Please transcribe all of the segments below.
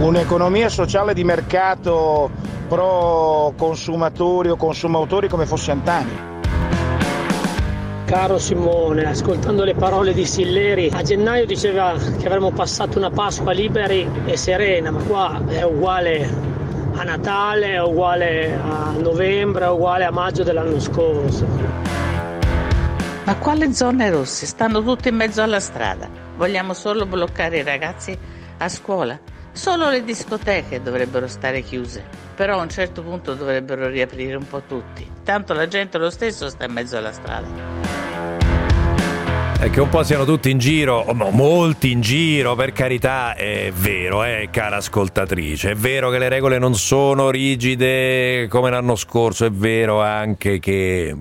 un'economia sociale di mercato pro consumatori o consumatori come fosse antani. Caro Simone, ascoltando le parole di Silleri, a gennaio diceva che avremmo passato una Pasqua liberi e serena, ma qua è uguale a Natale, è uguale a novembre, è uguale a maggio dell'anno scorso. Ma quale zone rosse? Stanno tutte in mezzo alla strada. Vogliamo solo bloccare i ragazzi a scuola. Solo le discoteche dovrebbero stare chiuse, però a un certo punto dovrebbero riaprire un po' tutti. Tanto la gente lo stesso sta in mezzo alla strada. È che un po' siano tutti in giro, no, molti in giro, per carità, è vero, eh, cara ascoltatrice, è vero che le regole non sono rigide come l'anno scorso, è vero anche che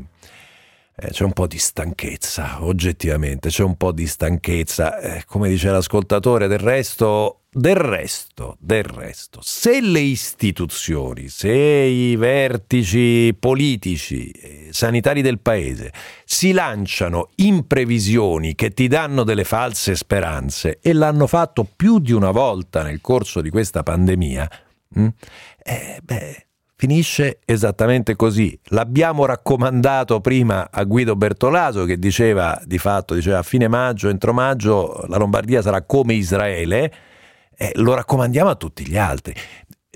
eh, c'è un po' di stanchezza, oggettivamente, c'è un po' di stanchezza, eh, come dice l'ascoltatore, del resto del resto, del resto, se le istituzioni, se i vertici politici, eh, sanitari del paese si lanciano in previsioni che ti danno delle false speranze e l'hanno fatto più di una volta nel corso di questa pandemia, hm, eh, beh, finisce esattamente così. L'abbiamo raccomandato prima a Guido Bertolaso che diceva di fatto, diceva a fine maggio, entro maggio la Lombardia sarà come Israele eh, lo raccomandiamo a tutti gli altri.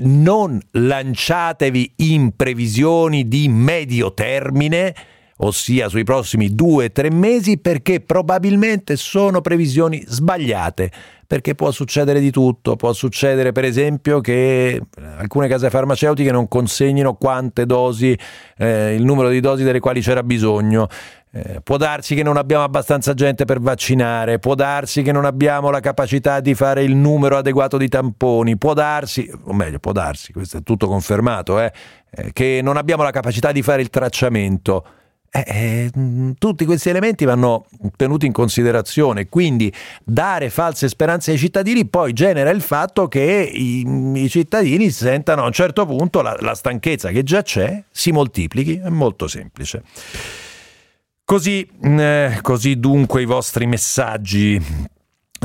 Non lanciatevi in previsioni di medio termine, ossia sui prossimi due o tre mesi, perché probabilmente sono previsioni sbagliate. Perché può succedere di tutto, può succedere per esempio che alcune case farmaceutiche non consegnino quante dosi, eh, il numero di dosi delle quali c'era bisogno, eh, può darsi che non abbiamo abbastanza gente per vaccinare, può darsi che non abbiamo la capacità di fare il numero adeguato di tamponi, può darsi, o meglio, può darsi, questo è tutto confermato, eh, eh, che non abbiamo la capacità di fare il tracciamento. Eh, eh, tutti questi elementi vanno tenuti in considerazione, quindi dare false speranze ai cittadini poi genera il fatto che i, i cittadini sentano a un certo punto la, la stanchezza che già c'è, si moltiplichi, è molto semplice. Così, eh, così dunque i vostri messaggi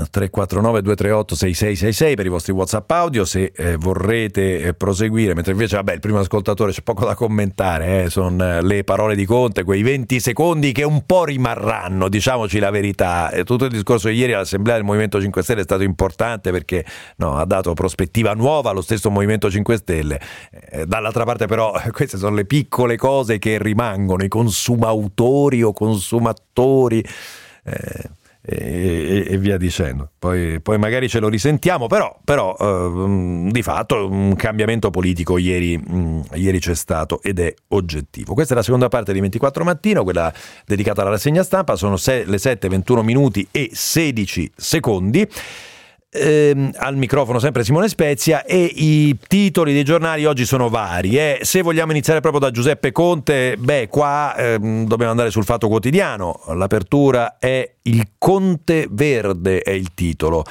349 238 6666 per i vostri whatsapp audio. Se eh, vorrete eh, proseguire mentre invece vabbè il primo ascoltatore c'è poco da commentare eh, sono eh, le parole di Conte quei 20 secondi che un po' rimarranno diciamoci la verità. Tutto il discorso di ieri all'assemblea del Movimento 5 Stelle è stato importante perché no, ha dato prospettiva nuova allo stesso Movimento 5 Stelle. Eh, dall'altra parte però queste sono le piccole cose che rimangono i consumautori o consumatori eh, e, e, via dicendo. Poi, poi, magari ce lo risentiamo, però, però eh, di fatto un cambiamento politico ieri, mh, ieri, c'è stato ed è oggettivo. Questa è la seconda parte di 24 mattino, quella dedicata alla rassegna stampa, sono se, le 7, 21 minuti e 16 secondi ehm, al microfono sempre Simone Spezia e i titoli dei giornali oggi sono vari. Eh. Se vogliamo iniziare proprio da Giuseppe Conte, beh, qua ehm, dobbiamo andare sul fatto quotidiano. L'apertura è Il Conte Verde, è il titolo.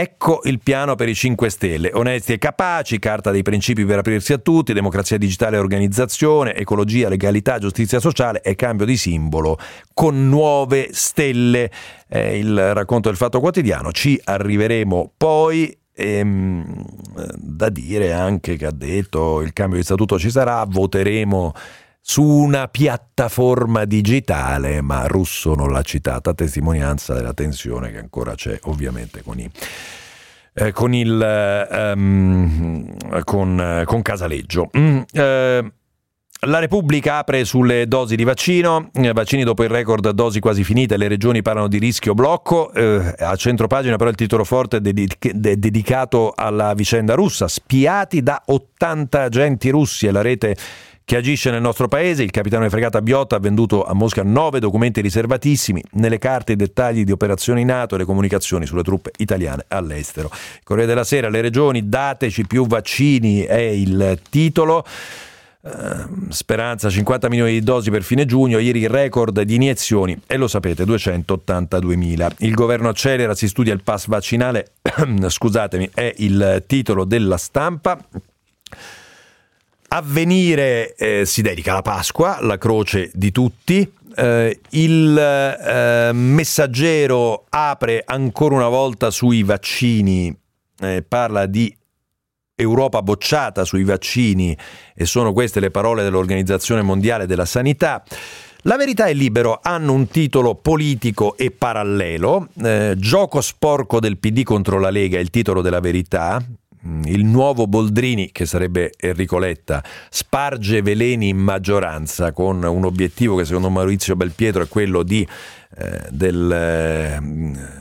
Ecco il piano per i 5 Stelle, onesti e capaci, carta dei principi per aprirsi a tutti, democrazia digitale e organizzazione, ecologia, legalità, giustizia sociale e cambio di simbolo con nuove stelle. È il racconto del Fatto Quotidiano, ci arriveremo poi. Ehm, da dire anche che ha detto il cambio di statuto ci sarà, voteremo su una piattaforma digitale, ma Russo non l'ha citata, testimonianza della tensione che ancora c'è ovviamente con i eh, con, il, um, con, con Casaleggio. Mm, eh, la Repubblica apre sulle dosi di vaccino, eh, vaccini dopo il record dosi quasi finite, le regioni parlano di rischio blocco, eh, a centro pagina però il titolo forte è dedic- dedicato alla vicenda russa, spiati da 80 agenti russi e la rete che agisce nel nostro paese. Il capitano di fregata Biotta ha venduto a Mosca nove documenti riservatissimi, nelle carte i dettagli di operazioni NATO e le comunicazioni sulle truppe italiane all'estero. Corriere della Sera, le regioni, dateci più vaccini è il titolo. Uh, speranza 50 milioni di dosi per fine giugno, ieri il record di iniezioni e lo sapete 282 mila. Il governo accelera, si studia il pass vaccinale, scusatemi, è il titolo della stampa. Avvenire eh, si dedica alla Pasqua, la croce di tutti. Eh, il eh, messaggero apre ancora una volta sui vaccini, eh, parla di Europa bocciata sui vaccini e sono queste le parole dell'Organizzazione Mondiale della Sanità. La verità e libero hanno un titolo politico e parallelo. Eh, Gioco sporco del PD contro la Lega è il titolo della verità. Mm, il nuovo Boldrini, che sarebbe Enrico Letta, sparge veleni in maggioranza con un obiettivo che secondo Maurizio Belpietro è quello di eh, del, eh,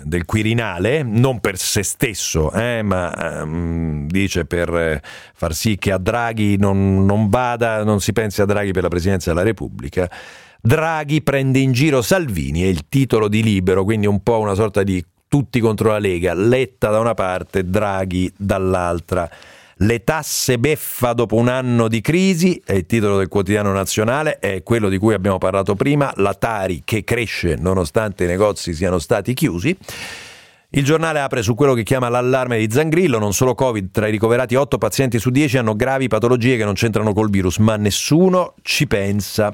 del, Quirinale, non per se stesso, eh, ma ehm, dice per far sì che a Draghi non, non vada, non si pensi a Draghi per la Presidenza della Repubblica. Draghi prende in giro Salvini, è il titolo di libero, quindi un po' una sorta di tutti contro la Lega, Letta da una parte, Draghi dall'altra. Le tasse beffa dopo un anno di crisi, è il titolo del quotidiano nazionale, è quello di cui abbiamo parlato prima, la Tari che cresce nonostante i negozi siano stati chiusi. Il giornale apre su quello che chiama l'allarme di Zangrillo, non solo Covid, tra i ricoverati 8 pazienti su 10 hanno gravi patologie che non c'entrano col virus, ma nessuno ci pensa.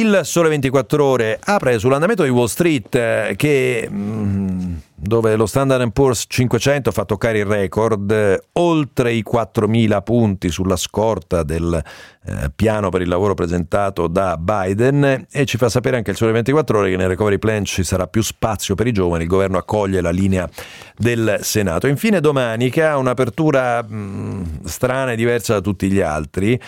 Il Sole 24 Ore apre sull'andamento di Wall Street eh, che, mm, dove lo Standard Poor's 500 fa toccare il record eh, oltre i 4.000 punti sulla scorta del eh, piano per il lavoro presentato da Biden e ci fa sapere anche il Sole 24 Ore che nel recovery plan ci sarà più spazio per i giovani, il governo accoglie la linea del Senato. Infine domani che ha un'apertura mh, mm, strana e diversa da tutti gli altri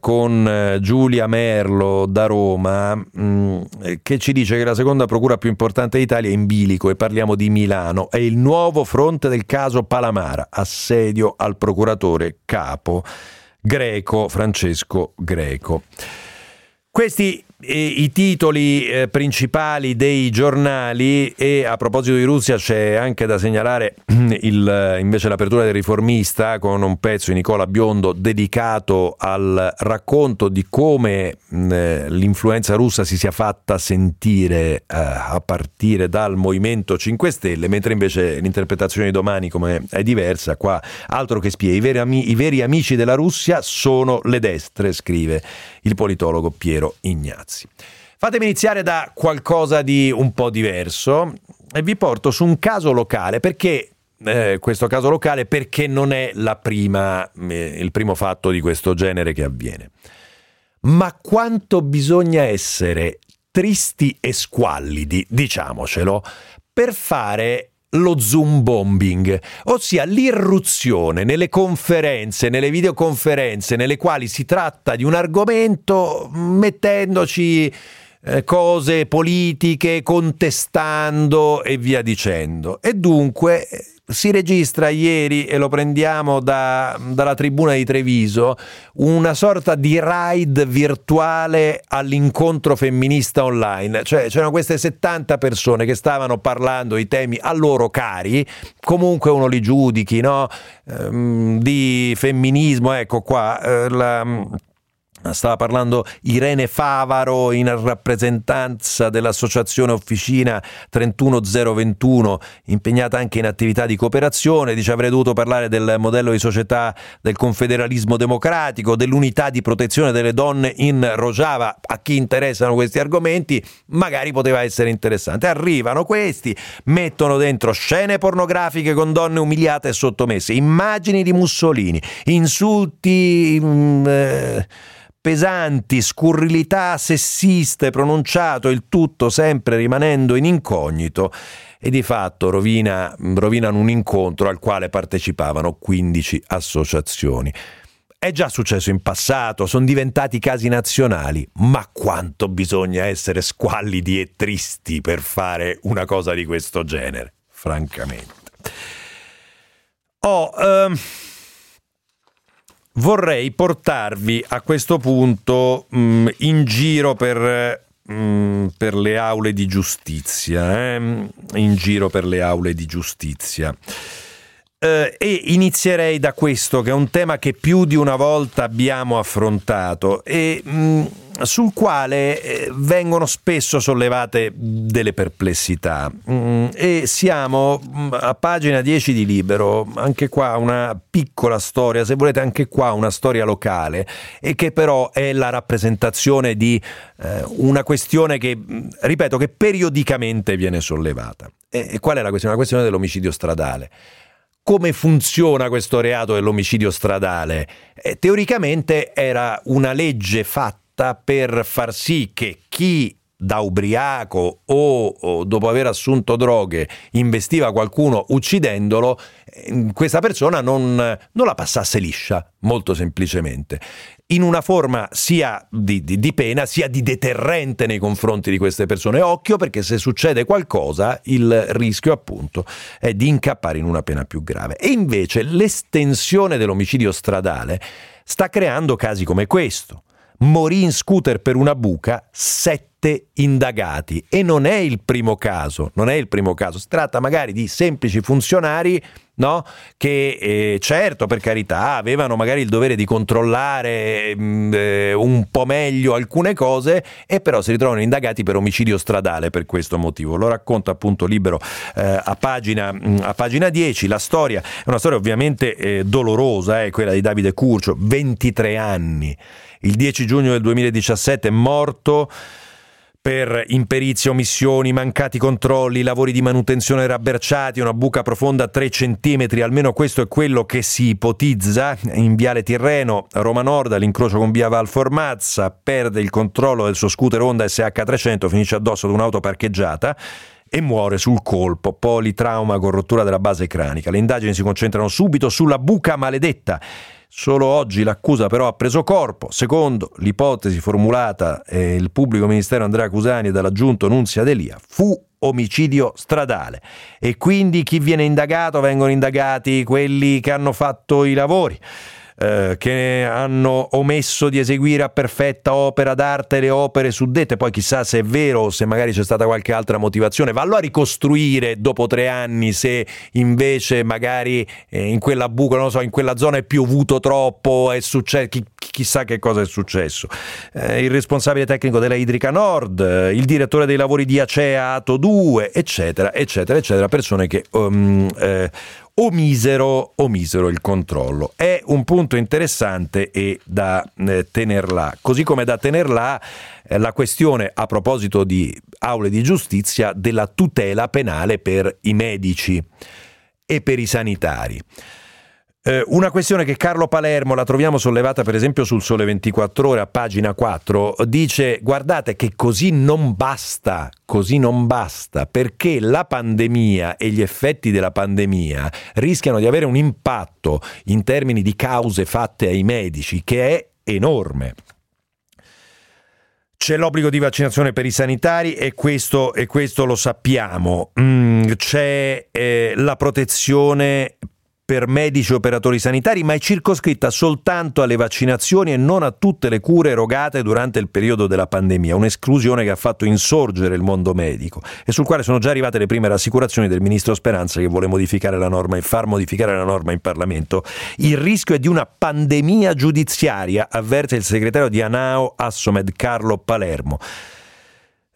con eh, Giulia Merlo da Roma mm, che ci dice che la seconda procura più importante d'Italia è in bilico e parliamo di Milano. È il nuovo fronte del caso Palamara, assedio al procuratore capo greco Francesco Greco. Questi i titoli eh, principali dei giornali e a proposito di Russia c'è anche da segnalare il, invece l'apertura del riformista con un pezzo di Nicola Biondo dedicato al racconto di come mh, l'influenza russa si sia fatta sentire eh, a partire dal Movimento 5 Stelle, mentre invece l'interpretazione di domani come è diversa, qua altro che spie, i veri, ami- i veri amici della Russia sono le destre, scrive il politologo Piero Ignazzi ragazzi. Fatemi iniziare da qualcosa di un po' diverso e vi porto su un caso locale perché eh, questo caso locale perché non è prima, eh, il primo fatto di questo genere che avviene. Ma quanto bisogna essere tristi e squallidi, diciamocelo, per fare lo zoom bombing, ossia l'irruzione nelle conferenze, nelle videoconferenze nelle quali si tratta di un argomento mettendoci eh, cose politiche, contestando e via dicendo. E dunque eh, si registra ieri, e lo prendiamo da, dalla tribuna di Treviso, una sorta di ride virtuale all'incontro femminista online. Cioè c'erano queste 70 persone che stavano parlando di temi a loro cari, comunque uno li giudichi, no? Ehm, di femminismo, ecco qua. Eh, la, Stava parlando Irene Favaro in rappresentanza dell'associazione Officina 31021, impegnata anche in attività di cooperazione. Dice avrei dovuto parlare del modello di società del confederalismo democratico, dell'unità di protezione delle donne in Rojava. A chi interessano questi argomenti, magari poteva essere interessante. Arrivano questi, mettono dentro scene pornografiche con donne umiliate e sottomesse, immagini di Mussolini, insulti. Mh, mm, eh, pesanti, scurrilità sessiste pronunciato, il tutto sempre rimanendo in incognito e di fatto rovina, rovinano un incontro al quale partecipavano 15 associazioni. È già successo in passato, sono diventati casi nazionali, ma quanto bisogna essere squallidi e tristi per fare una cosa di questo genere, francamente. Oh, um, vorrei portarvi a questo punto mh, mm, in giro per, mh, mm, per, le aule di giustizia, eh? in giro per le aule di giustizia. Eh, e inizierei da questo, che è un tema che più di una volta abbiamo affrontato e mh, mm, sul quale eh, vengono spesso sollevate delle perplessità. Mm, e siamo mm, a pagina 10 di Libero, anche qua una piccola storia, se volete anche qua una storia locale, e che però è la rappresentazione di eh, una questione che, ripeto, che periodicamente viene sollevata. E qual è la questione? La questione dell'omicidio stradale come funziona questo reato dell'omicidio stradale? Eh, teoricamente era una legge fatta per far sì che chi da ubriaco o, o, dopo aver assunto droghe investiva qualcuno uccidendolo, eh, questa persona non, non la passasse liscia, molto semplicemente in una forma sia di, di, di, pena sia di deterrente nei confronti di queste persone. Occhio perché se succede qualcosa il rischio appunto è di incappare in una pena più grave. E invece l'estensione dell'omicidio stradale sta creando casi come questo. Morì in scooter per una buca, sette indagati e non è il primo caso, non è il primo caso, si tratta magari di semplici funzionari No? che eh, certo per carità avevano magari il dovere di controllare mh, mm, eh, un po' meglio alcune cose e però si ritrovano indagati per omicidio stradale per questo motivo. Lo racconta appunto Libero eh, a, pagina, mh, mm, a, pagina, 10. La storia è una storia ovviamente eh, dolorosa, è quella di Davide Curcio, 23 anni. Il 10 giugno del 2017 è morto per imperizia, omissioni, mancati controlli, lavori di manutenzione rabberciati, una buca profonda 3 cm, almeno questo è quello che si ipotizza. In Viale Tirreno, Roma Nord, all'incrocio con Via Valformazza, perde il controllo del suo scooter Honda SH300, finisce addosso ad un'auto parcheggiata e muore sul colpo, politrauma con rottura della base cranica. Le indagini si concentrano subito sulla buca maledetta Solo oggi l'accusa però ha preso corpo. Secondo l'ipotesi formulata eh, il pubblico ministero Andrea Cusani e dall'aggiunto Nunzia Delia, fu omicidio stradale. E quindi chi viene indagato? Vengono indagati quelli che hanno fatto i lavori eh, che hanno omesso di eseguire a perfetta opera d'arte le opere suddette, poi chissà se è vero o se magari c'è stata qualche altra motivazione, vallo a ricostruire dopo tre anni se invece magari eh, in quella buca, non so, in quella zona è piovuto troppo, è successo, chi, chissà che cosa è successo. Eh, il responsabile tecnico della Idrica Nord, eh, il direttore dei lavori di Acea Ato 2, eccetera, eccetera, eccetera, persone che um, o misero, o misero il controllo. È un punto interessante e da eh, tenerla, così come da tenerla eh, la questione a proposito di aule di giustizia della tutela penale per i medici e per i sanitari. Eh, una questione che Carlo Palermo, la troviamo sollevata per esempio sul Sole 24 ore a pagina 4, dice guardate che così non basta, così non basta, perché la pandemia e gli effetti della pandemia rischiano di avere un impatto in termini di cause fatte ai medici che è enorme. C'è l'obbligo di vaccinazione per i sanitari e questo, e questo lo sappiamo. Mm, c'è eh, la protezione per medici e operatori sanitari, ma è circoscritta soltanto alle vaccinazioni e non a tutte le cure erogate durante il periodo della pandemia, un'esclusione che ha fatto insorgere il mondo medico e sul quale sono già arrivate le prime rassicurazioni del ministro Speranza che vuole modificare la norma e far modificare la norma in Parlamento. Il rischio è di una pandemia giudiziaria, avverte il segretario di Anao Assomed Carlo Palermo.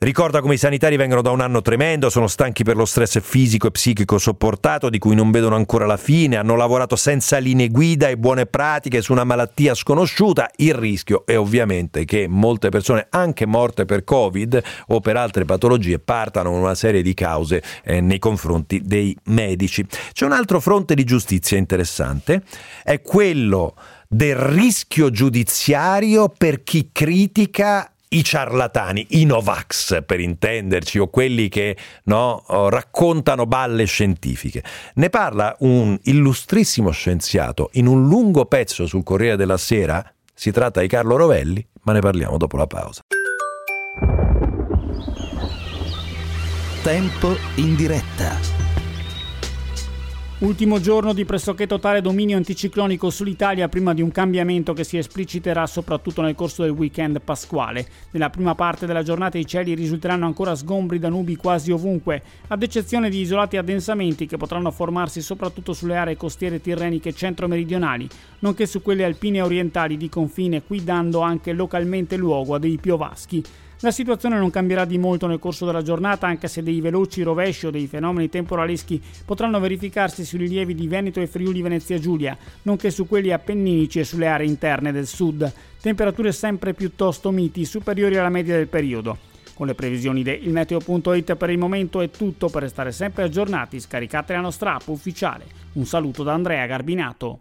Ricorda come i sanitari vengono da un anno tremendo, sono stanchi per lo stress fisico e psichico sopportato, di cui non vedono ancora la fine, hanno lavorato senza linee guida e buone pratiche su una malattia sconosciuta. Il rischio è ovviamente che molte persone, anche morte per Covid o per altre patologie, partano con una serie di cause eh, nei confronti dei medici. C'è un altro fronte di giustizia interessante, è quello del rischio giudiziario per chi critica i ciarlatani, i Novax per intenderci, o quelli che no, raccontano balle scientifiche. Ne parla un illustrissimo scienziato in un lungo pezzo sul Corriere della Sera, si tratta di Carlo Rovelli, ma ne parliamo dopo la pausa. Tempo in diretta. Ultimo giorno di pressoché totale dominio anticiclonico sull'Italia prima di un cambiamento che si espliciterà soprattutto nel corso del weekend pasquale. Nella prima parte della giornata i cieli risulteranno ancora sgombri da nubi quasi ovunque, ad eccezione di isolati addensamenti che potranno formarsi soprattutto sulle aree costiere tirreniche centro-meridionali, nonché su quelle alpine orientali di confine, qui dando anche localmente luogo a dei piovaschi. La situazione non cambierà di molto nel corso della giornata, anche se dei veloci rovesci o dei fenomeni temporaleschi potranno verificarsi sui rilievi di Veneto e Friuli Venezia Giulia, nonché su quelli appenninici e sulle aree interne del sud. Temperature sempre piuttosto miti, superiori alla media del periodo. con le previsioni del meteo.it per il momento è tutto per restare sempre aggiornati scaricate la nostra app ufficiale un saluto da Andrea Garbinato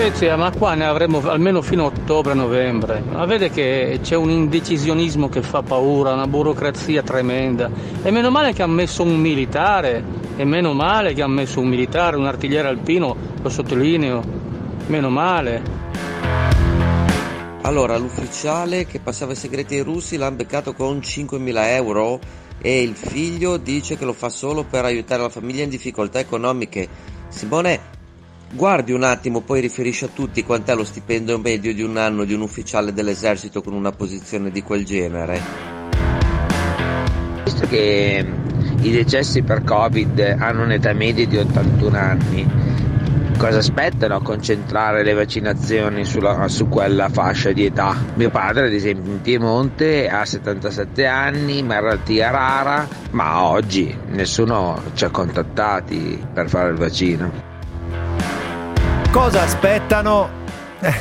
Pezzi, ma qua ne avremo almeno fino a ottobre-novembre. Ma vede che c'è un indecisionismo che fa paura, una burocrazia tremenda. E meno male che ha messo un militare, e meno male che ha messo un militare, un artigliere alpino, lo sottolineo, meno male. Allora, l'ufficiale che passava i segreti ai russi l'ha beccato con 5.000 euro e il figlio dice che lo fa solo per aiutare la famiglia in difficoltà economiche. Simone, guardi un attimo, poi riferisci a tutti quant'è lo stipendio medio di un anno di un ufficiale dell'esercito con una posizione di quel genere. Visto che i decessi per Covid hanno un'età media di 81 anni, cosa aspettano a concentrare le vaccinazioni sulla, su quella fascia di età. Mio padre, ad esempio, in Piemonte ha 77 anni, malattia rara, ma oggi nessuno ci ha contattati per fare il vaccino. Cosa aspettano? Eh,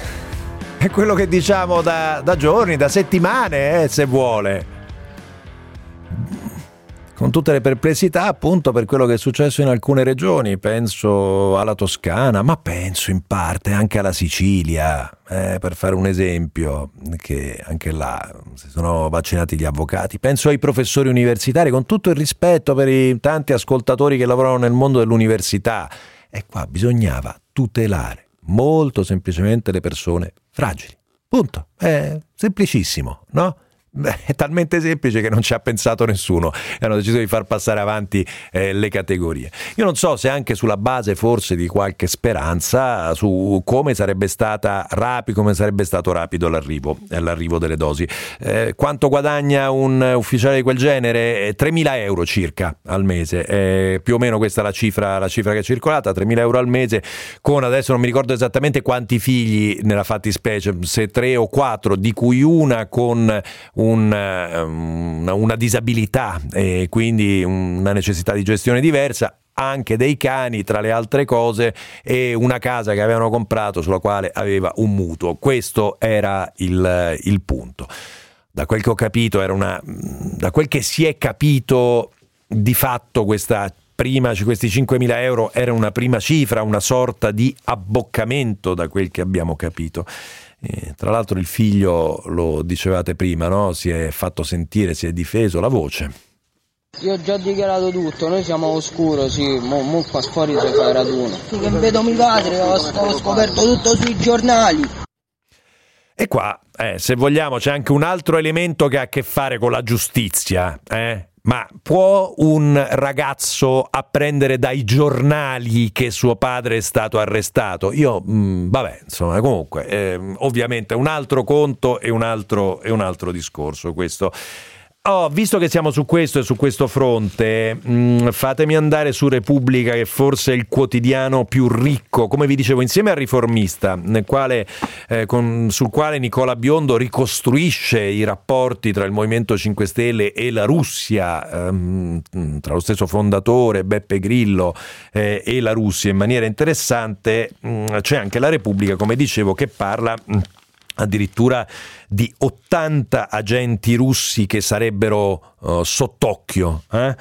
è quello che diciamo da, da giorni, da settimane, eh, se vuole. Con tutte le perplessità appunto per quello che è successo in alcune regioni, penso alla Toscana, ma penso in parte anche alla Sicilia, eh, per fare un esempio, che anche là si sono vaccinati gli avvocati, penso ai professori universitari, con tutto il rispetto per i tanti ascoltatori che lavorano nel mondo dell'università, e qua bisognava tutelare molto semplicemente le persone fragili. Punto. È semplicissimo, no? Beh, è talmente semplice che non ci ha pensato nessuno e hanno deciso di far passare avanti eh, le categorie. Io non so se anche sulla base forse di qualche speranza su come sarebbe rapido, come sarebbe stato rapido l'arrivo, l'arrivo delle dosi. Eh, quanto guadagna un ufficiale di quel genere? 3.000 eh, euro circa al mese, eh, più o meno questa è la cifra, la cifra che è circolata, 3.000 euro al mese con adesso non mi ricordo esattamente quanti figli nella fattispecie, se tre o quattro, di cui una con un, una, una disabilità e quindi una necessità di gestione diversa, anche dei cani, tra le altre cose, e una casa che avevano comprato sulla quale aveva un mutuo. Questo era il, il punto. Da quel che ho capito, era una, da quel che si è capito, di fatto questa prima, questi 5.000 euro era una prima cifra, una sorta di abboccamento, da quel che abbiamo capito. Eh, tra l'altro il figlio, lo dicevate prima, no? si è fatto sentire, si è difeso la voce. Io ho già dichiarato tutto, noi siamo oscuro, sì, mo, mo qua fuori c'è fa raduno. Sì, che vedo mio padre, ho, ho scoperto tutto sui giornali. E qua, eh, se vogliamo, c'è anche un altro elemento che ha a che fare con la giustizia. Eh? Ma può un ragazzo apprendere dai giornali che suo padre è stato arrestato? Io, mh, mm, vabbè, insomma, comunque, eh, ovviamente un altro conto e un altro, e un altro discorso questo. Oh, visto che siamo su questo e su questo fronte, mh, mm, fatemi andare su Repubblica, che forse è il quotidiano più ricco, come vi dicevo, insieme al Riformista, quale, eh, con, sul quale Nicola Biondo ricostruisce i rapporti tra il Movimento 5 Stelle e la Russia, ehm, tra lo stesso fondatore Beppe Grillo eh, e la Russia in maniera interessante. Mh, mm, c'è anche la Repubblica, come dicevo, che parla. Mh, addirittura di 80 agenti russi che sarebbero uh, sott'occhio. Eh?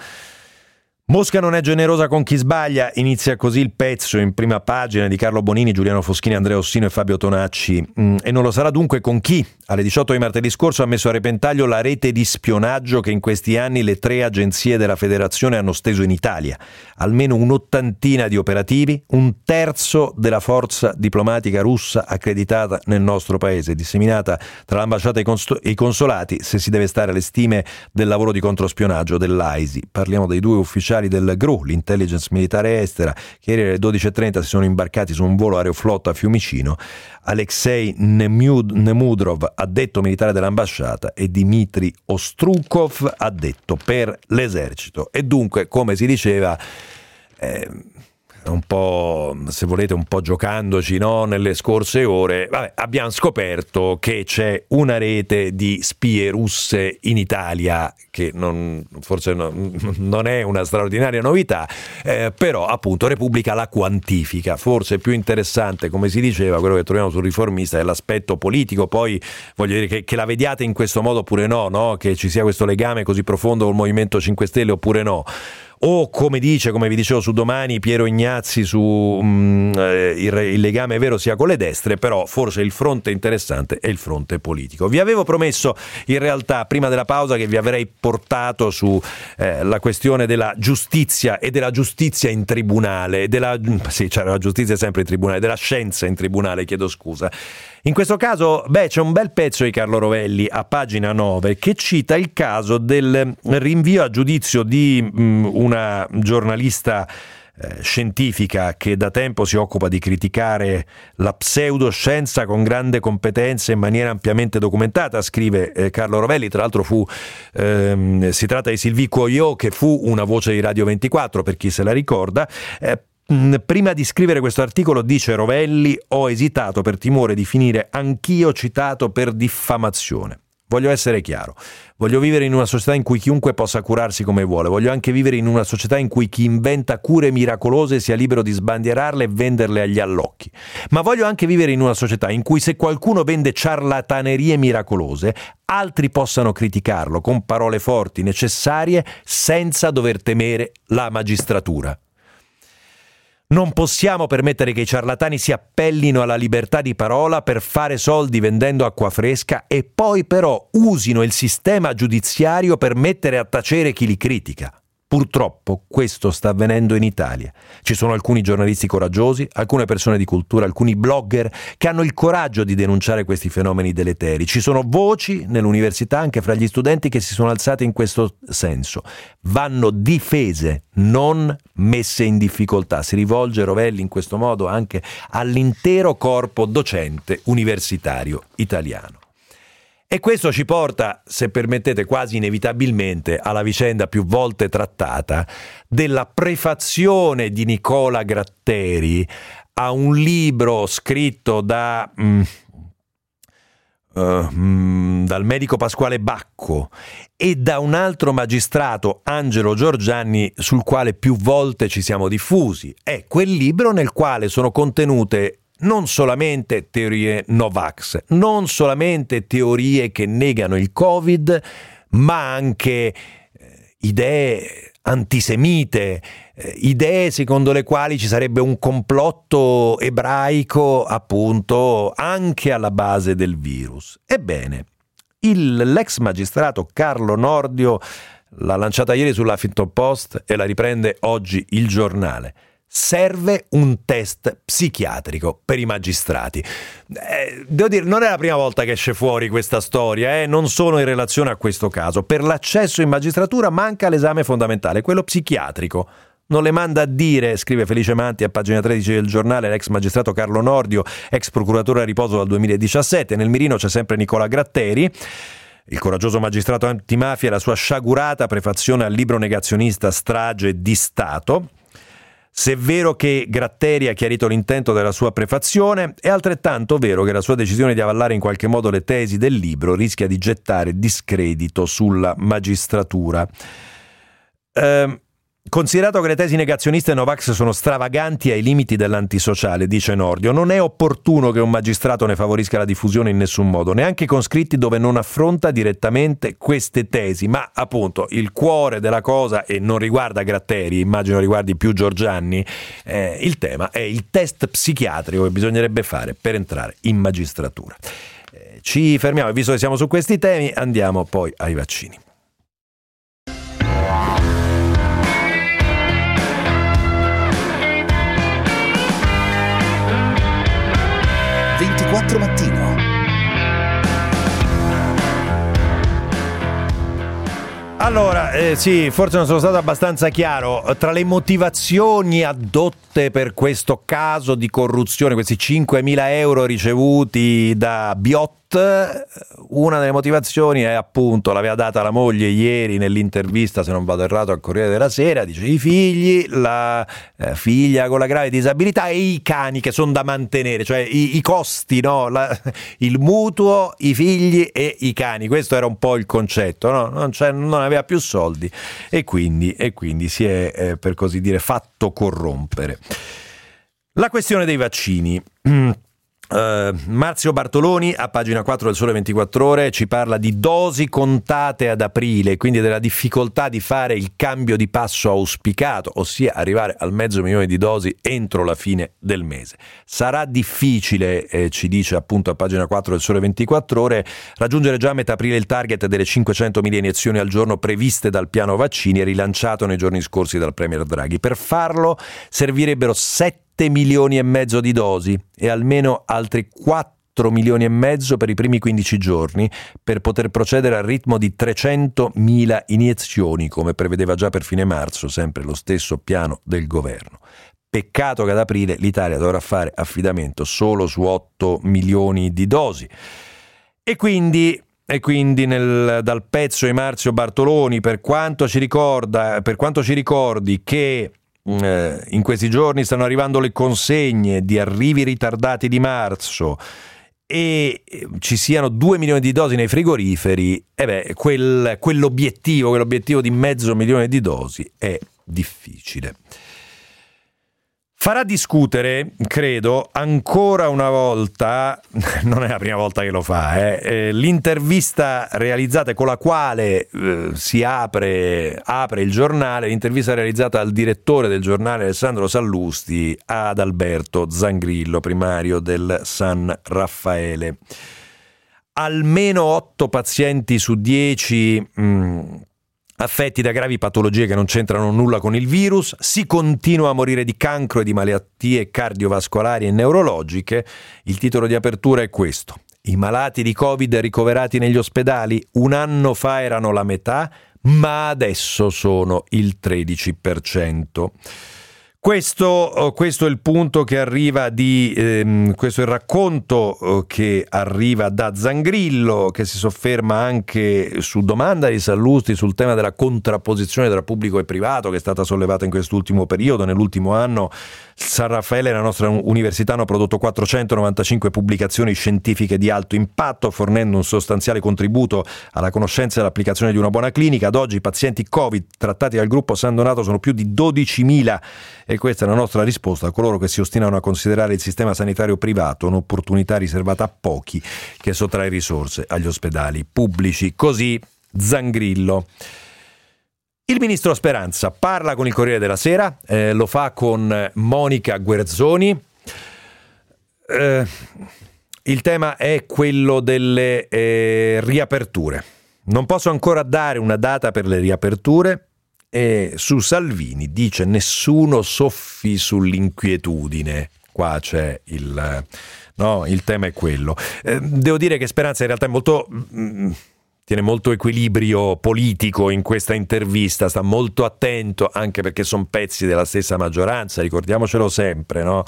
Mosca non è generosa con chi sbaglia, inizia così il pezzo in prima pagina di Carlo Bonini, Giuliano Foschini, Andrea Ossino e Fabio Tonacci. Mm, e non lo sarà dunque con chi? Alle 18 di martedì scorso ha messo a repentaglio la rete di spionaggio che in questi anni le tre agenzie della federazione hanno steso in Italia. Almeno un'ottantina di operativi, un terzo della forza diplomatica russa accreditata nel nostro paese, disseminata tra l'ambasciata e i consolati, se si deve stare alle stime del lavoro di controspionaggio dell'AISI. Parliamo dei due ufficiali ufficiali del GRU, l'intelligence militare estera, che ieri alle 12.30 si sono imbarcati su un volo aeroflotta a Fiumicino. Alexei Nemudrov, addetto militare dell'ambasciata, e Dmitry Ostrukov, addetto per l'esercito. E dunque, come si diceva, eh, un po', se volete, un po' giocandoci no? nelle scorse ore, vabbè, abbiamo scoperto che c'è una rete di spie russe in Italia, che non, forse non, non è una straordinaria novità, eh, però appunto Repubblica la quantifica. Forse più interessante, come si diceva, quello che troviamo sul riformista è l'aspetto politico, poi voglio dire che, che la vediate in questo modo oppure no, no, che ci sia questo legame così profondo col Movimento 5 Stelle oppure no o come dice, come vi dicevo su domani, Piero Ignazzi su um, eh, il, il, legame vero sia con le destre, però forse il fronte interessante è il fronte politico. Vi avevo promesso in realtà prima della pausa che vi avrei portato sulla eh, questione della giustizia e della giustizia in tribunale, della, sì, cioè la giustizia sempre in tribunale, della scienza in tribunale, chiedo scusa. In questo caso, beh, c'è un bel pezzo di Carlo Rovelli a pagina 9 che cita il caso del rinvio a giudizio di mh, una giornalista eh, scientifica che da tempo si occupa di criticare la pseudoscienza con grande competenza in maniera ampiamente documentata, scrive eh, Carlo Rovelli, tra l'altro fu, ehm, si tratta di Sylvie Coyot che fu una voce di Radio 24 per chi se la ricorda, eh, Mm, prima di scrivere questo articolo, dice Rovelli, ho esitato per timore di finire anch'io citato per diffamazione. Voglio essere chiaro, voglio vivere in una società in cui chiunque possa curarsi come vuole, voglio anche vivere in una società in cui chi inventa cure miracolose sia libero di sbandierarle e venderle agli allocchi. Ma voglio anche vivere in una società in cui se qualcuno vende ciarlatanerie miracolose, altri possano criticarlo con parole forti necessarie senza dover temere la magistratura. Non possiamo permettere che i ciarlatani si appellino alla libertà di parola per fare soldi vendendo acqua fresca e poi però usino il sistema giudiziario per mettere a tacere chi li critica. Purtroppo questo sta avvenendo in Italia. Ci sono alcuni giornalisti coraggiosi, alcune persone di cultura, alcuni blogger che hanno il coraggio di denunciare questi fenomeni deleteri. Ci sono voci nell'università anche fra gli studenti che si sono alzate in questo senso. Vanno difese, non messe in difficoltà. Si rivolge Rovelli in questo modo anche all'intero corpo docente universitario italiano. E questo ci porta, se permettete, quasi inevitabilmente alla vicenda più volte trattata della prefazione di Nicola Gratteri a un libro scritto da, mm, uh, dal medico Pasquale Bacco e da un altro magistrato, Angelo Giorgianni, sul quale più volte ci siamo diffusi. È quel libro nel quale sono contenute non solamente teorie Novax, non solamente teorie che negano il Covid, ma anche eh, idee antisemite, eh, idee secondo le quali ci sarebbe un complotto ebraico appunto anche alla base del virus. Ebbene, il, l'ex magistrato Carlo Nordio l'ha lanciata ieri sull'Huffington Post e la riprende oggi il giornale serve un test psichiatrico per i magistrati. Eh, devo dire, non è la prima volta che esce fuori questa storia, eh? non sono in relazione a questo caso. Per l'accesso in magistratura manca l'esame fondamentale, quello psichiatrico. Non le manda a dire, scrive Felice Manti a pagina 13 del giornale, l'ex magistrato Carlo Nordio, ex procuratore a riposo dal 2017. Nel mirino c'è sempre Nicola Gratteri. Il coraggioso magistrato antimafia e la sua sciagurata prefazione al libro negazionista Strage di Stato, se è vero che Gratteri ha chiarito l'intento della sua prefazione, è altrettanto vero che la sua decisione di avallare in qualche modo le tesi del libro rischia di gettare discredito sulla magistratura. Eh, Considerato che le tesi negazioniste Novax sono stravaganti ai limiti dell'antisociale, dice Nordio, non è opportuno che un magistrato ne favorisca la diffusione in nessun modo, neanche con scritti dove non affronta direttamente queste tesi, ma appunto il cuore della cosa, e non riguarda Gratteri, immagino riguardi più Giorgianni, eh, il tema è il test psichiatrico che bisognerebbe fare per entrare in magistratura. Eh, ci fermiamo, visto che siamo su questi temi, andiamo poi ai vaccini. 24 Mattino. Allora, eh, sì, forse non sono stato abbastanza chiaro. Tra le motivazioni addotte per questo caso di corruzione, questi 5.000 euro ricevuti da Biotti, una delle motivazioni è appunto, l'aveva data la moglie ieri nell'intervista, se non vado errato, al Corriere della Sera, dice i figli, la eh, figlia con la grave disabilità e i cani che sono da mantenere, cioè i, i costi, no? la, il mutuo, i figli e i cani, questo era un po' il concetto, no? non, non, aveva più soldi e quindi, e quindi si è, eh, per così dire, fatto corrompere. La questione dei vaccini. Uh, Marzio Bartoloni a pagina 4 del Sole 24 Ore ci parla di dosi contate ad aprile, quindi della difficoltà di fare il cambio di passo auspicato, ossia arrivare al mezzo milione di dosi entro la fine del mese. Sarà difficile, eh, ci dice appunto a pagina 4 del Sole 24 Ore, raggiungere già a metà aprile il target delle 500.000 iniezioni al giorno previste dal piano vaccini e rilanciato nei giorni scorsi dal Premier Draghi. Per farlo servirebbero 7 7 milioni e mezzo di dosi e almeno altri 4 milioni e mezzo per i primi 15 giorni per poter procedere al ritmo di 300.000 iniezioni, come prevedeva già per fine marzo, sempre lo stesso piano del governo. Peccato che ad aprile l'Italia dovrà fare affidamento solo su 8 milioni di dosi. E quindi e quindi nel, dal pezzo di Marzio Bartoloni, per quanto ci, ricorda, per quanto ci ricordi che eh, in questi giorni stanno arrivando le consegne di arrivi ritardati di marzo e eh, ci siano 2 milioni di dosi nei frigoriferi, e beh, quel, quell'obiettivo, quell'obiettivo di mezzo milione di dosi è difficile. Farà discutere, credo, ancora una volta, non è la prima volta che lo fa, eh, eh, l'intervista realizzata con la quale eh, si apre, apre, il giornale, l'intervista realizzata al direttore del giornale Alessandro Sallusti ad Alberto Zangrillo, primario del San Raffaele. Almeno otto pazienti su dieci mh, affetti da gravi patologie che non c'entrano nulla con il virus, si continua a morire di cancro e di malattie cardiovascolari e neurologiche. Il titolo di apertura è questo. I malati di Covid ricoverati negli ospedali un anno fa erano la metà, ma adesso sono il 13%. Questo, oh, questo, è il punto che arriva di ehm, questo è il racconto oh, che arriva da Zangrillo, che si sofferma anche su domanda di Sallusti sul tema della contrapposizione tra pubblico e privato, che è stata sollevata in quest'ultimo periodo. Nell'ultimo anno San Raffaele e la nostra università hanno prodotto 495 pubblicazioni scientifiche di alto impatto, fornendo un sostanziale contributo alla conoscenza e all'applicazione di una buona clinica. Ad oggi i pazienti Covid trattati dal gruppo San Donato sono più di 12.000 e questa è la nostra risposta a coloro che si ostinano a considerare il sistema sanitario privato un'opportunità riservata a pochi che sottrae risorse agli ospedali pubblici. Così Zangrillo. Il ministro Speranza parla con il Corriere della Sera, eh, lo fa con Monica Guerzoni. Eh, il tema è quello delle eh, riaperture. Non posso ancora dare una data per le riaperture, e su Salvini dice nessuno soffi sull'inquietudine. Qua c'è il, no, il tema è quello. Eh, devo dire che Speranza in realtà è molto... Mm, tiene molto equilibrio politico in questa intervista, sta molto attento anche perché sono pezzi della stessa maggioranza, ricordiamocelo sempre, no?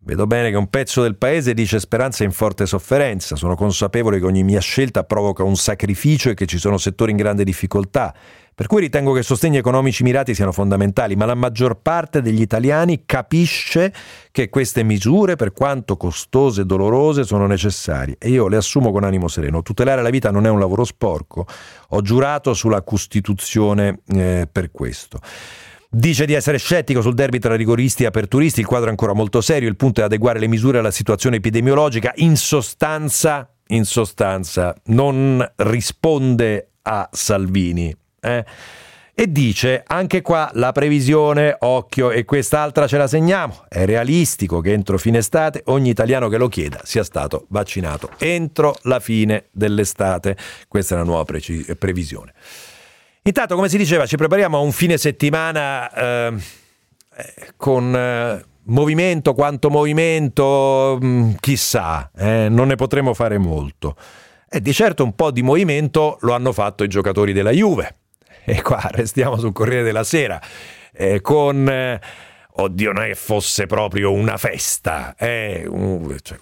Vedo bene che un pezzo del paese dice speranza in forte sofferenza, sono consapevole che ogni mia scelta provoca un sacrificio e che ci sono settori in grande difficoltà. Per cui ritengo che sostegni economici mirati siano fondamentali, ma la maggior parte degli italiani capisce che queste misure, per quanto costose e dolorose, sono necessarie e io le assumo con animo sereno. Tutelare la vita non è un lavoro sporco, ho giurato sulla Costituzione eh, per questo. Dice di essere scettico sul derby tra rigoristi e aperturisti, il quadro è ancora molto serio, il punto è adeguare le misure alla situazione epidemiologica. In sostanza, in sostanza non risponde a Salvini, eh? E dice anche qua la previsione, occhio, e quest'altra ce la segniamo. È realistico che entro fine estate ogni italiano che lo chieda sia stato vaccinato entro la fine dell'estate. Questa è la nuova preci- previsione. Intanto, come si diceva, ci prepariamo a un fine settimana eh, con eh, movimento, quanto movimento, mh, mm, chissà, eh, non ne potremo fare molto. E di certo un po' di movimento lo hanno fatto i giocatori della Juve e qua restiamo sul Corriere della Sera, eh, con eh, oddio, non è che fosse proprio una festa. Cioè,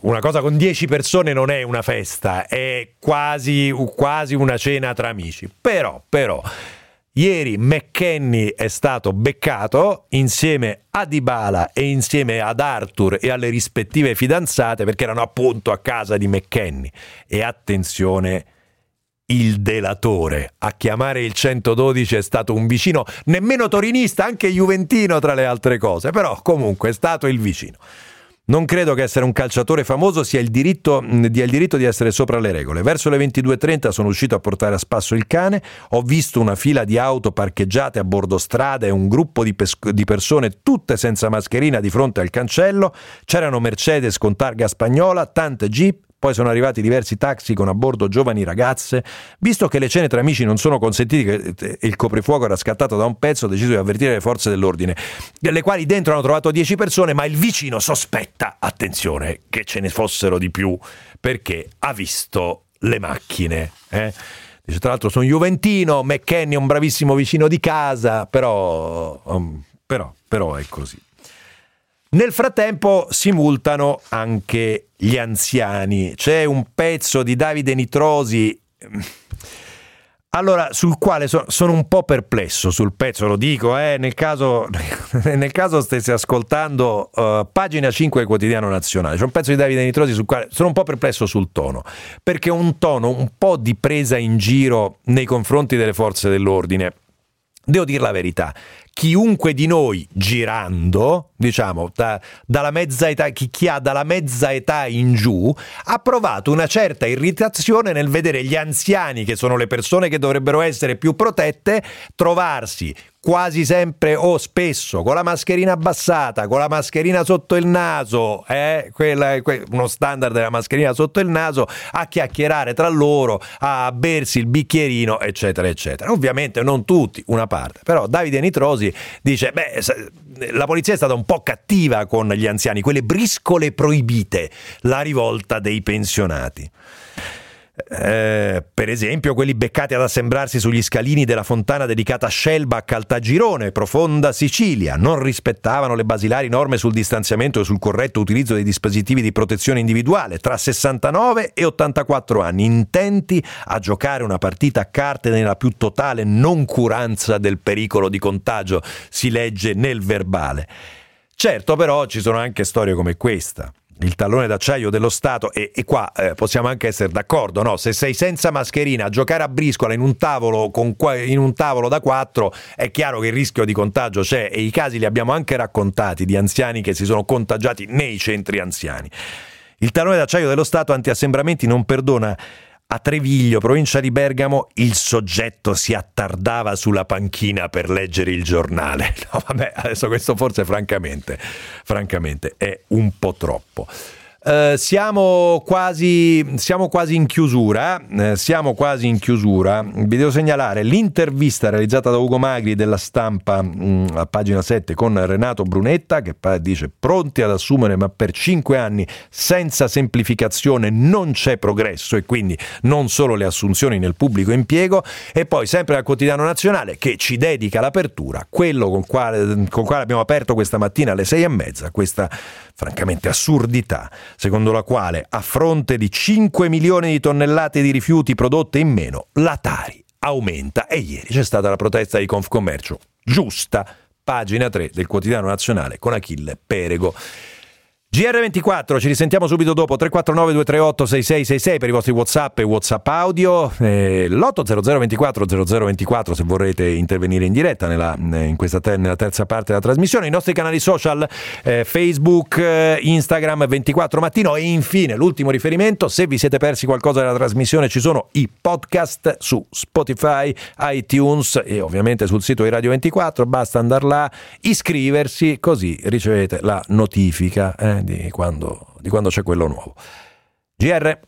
una cosa con 10 persone non è una festa, è quasi, quasi una cena tra amici. Però, però. Ieri McKenny è stato beccato insieme a Dybala e insieme ad Arthur e alle rispettive fidanzate perché erano appunto a casa di McKenny. E attenzione, il delatore. A chiamare il 112 è stato un vicino, nemmeno torinista, anche juventino tra le altre cose, però comunque è stato il vicino. Non credo che essere un calciatore famoso sia il diritto, dia il diritto di essere sopra le regole. Verso le 22.30 sono uscito a portare a spasso il cane, ho visto una fila di auto parcheggiate a bordo strada e un gruppo di, pes- di persone tutte senza mascherina di fronte al cancello, c'erano Mercedes con targa spagnola, tante jeep, poi sono arrivati diversi taxi con a bordo giovani ragazze. Visto che le cene tra amici non sono consentite e il coprifuoco era scattato da un pezzo, ho deciso di avvertire le forze dell'ordine, le quali dentro hanno trovato 10 persone, ma il vicino sospetta, attenzione, che ce ne fossero di più, perché ha visto le macchine. Eh? Dice, tra l'altro sono Juventino, McKenny è un bravissimo vicino di casa, però, um, però, però è così. Nel frattempo si multano anche gli anziani. C'è un pezzo di Davide Nitrosi. Allora, sul quale so, sono un po' perplesso sul pezzo, lo dico, eh, nel, caso, nel caso stessi ascoltando uh, pagina 5 del quotidiano nazionale, c'è un pezzo di Davide Nitrosi sul quale sono un po' perplesso sul tono, perché è un tono un po' di presa in giro nei confronti delle forze dell'ordine. Devo dire la verità, chiunque di noi girando, diciamo, da, dalla mezza età, chi, chi, ha dalla mezza età in giù, ha provato una certa irritazione nel vedere gli anziani, che sono le persone che dovrebbero essere più protette, trovarsi quasi sempre o spesso con la mascherina abbassata, con la mascherina sotto il naso, eh, quella, que, uno standard della mascherina sotto il naso, a chiacchierare tra loro, a bersi il bicchierino, eccetera, eccetera. Ovviamente non tutti, una parte, però Davide Nitrosi dice, beh, la polizia è stata un po' cattiva con gli anziani, quelle briscole proibite, la rivolta dei pensionati. Eh, per esempio quelli beccati ad assembrarsi sugli scalini della fontana dedicata a Scelba a Caltagirone, profonda Sicilia, non rispettavano le basilari norme sul distanziamento e sul corretto utilizzo dei dispositivi di protezione individuale, tra 69 e 84 anni, intenti a giocare una partita a carte nella più totale noncuranza del pericolo di contagio, si legge nel verbale. Certo però ci sono anche storie come questa il tallone d'acciaio dello Stato e, e qua eh, possiamo anche essere d'accordo, no? se sei senza mascherina a giocare a briscola in un, tavolo con, in un tavolo da quattro è chiaro che il rischio di contagio c'è e i casi li abbiamo anche raccontati di anziani che si sono contagiati nei centri anziani. Il tallone d'acciaio dello Stato anti-assembramenti non perdona a Treviglio, provincia di Bergamo, il soggetto si attardava sulla panchina per leggere il giornale. No, vabbè, adesso questo forse francamente, francamente è un po' troppo. Uh, siamo, quasi, siamo, quasi, in chiusura. Uh, siamo quasi in chiusura. Vi devo segnalare l'intervista realizzata da Ugo Magri della stampa mh, a pagina 7 con Renato Brunetta che dice pronti ad assumere ma per 5 anni senza semplificazione non c'è progresso e quindi non solo le assunzioni nel pubblico impiego e poi sempre al quotidiano nazionale che ci dedica l'apertura, quello con quale, con quale abbiamo aperto questa mattina alle 6 e mezza, questa francamente assurdità, secondo la quale a fronte di 5 milioni di tonnellate di rifiuti prodotte in meno, la Tari aumenta e ieri c'è stata la protesta di Confcommercio, giusta, pagina 3 del quotidiano nazionale con Achille Perego. GR24, ci risentiamo subito dopo. 349 238 6666 per i vostri Whatsapp e Whatsapp audio, eh, l'80024 0024 se vorrete intervenire in diretta nella, in ter- nella terza parte della trasmissione, i nostri canali social eh, Facebook, eh, Instagram 24 mattino. E infine l'ultimo riferimento, se vi siete persi qualcosa della trasmissione ci sono i podcast su Spotify, iTunes e ovviamente sul sito di Radio 24, basta andare là, iscriversi così ricevete la notifica. Di quando, di quando c'è quello nuovo. GR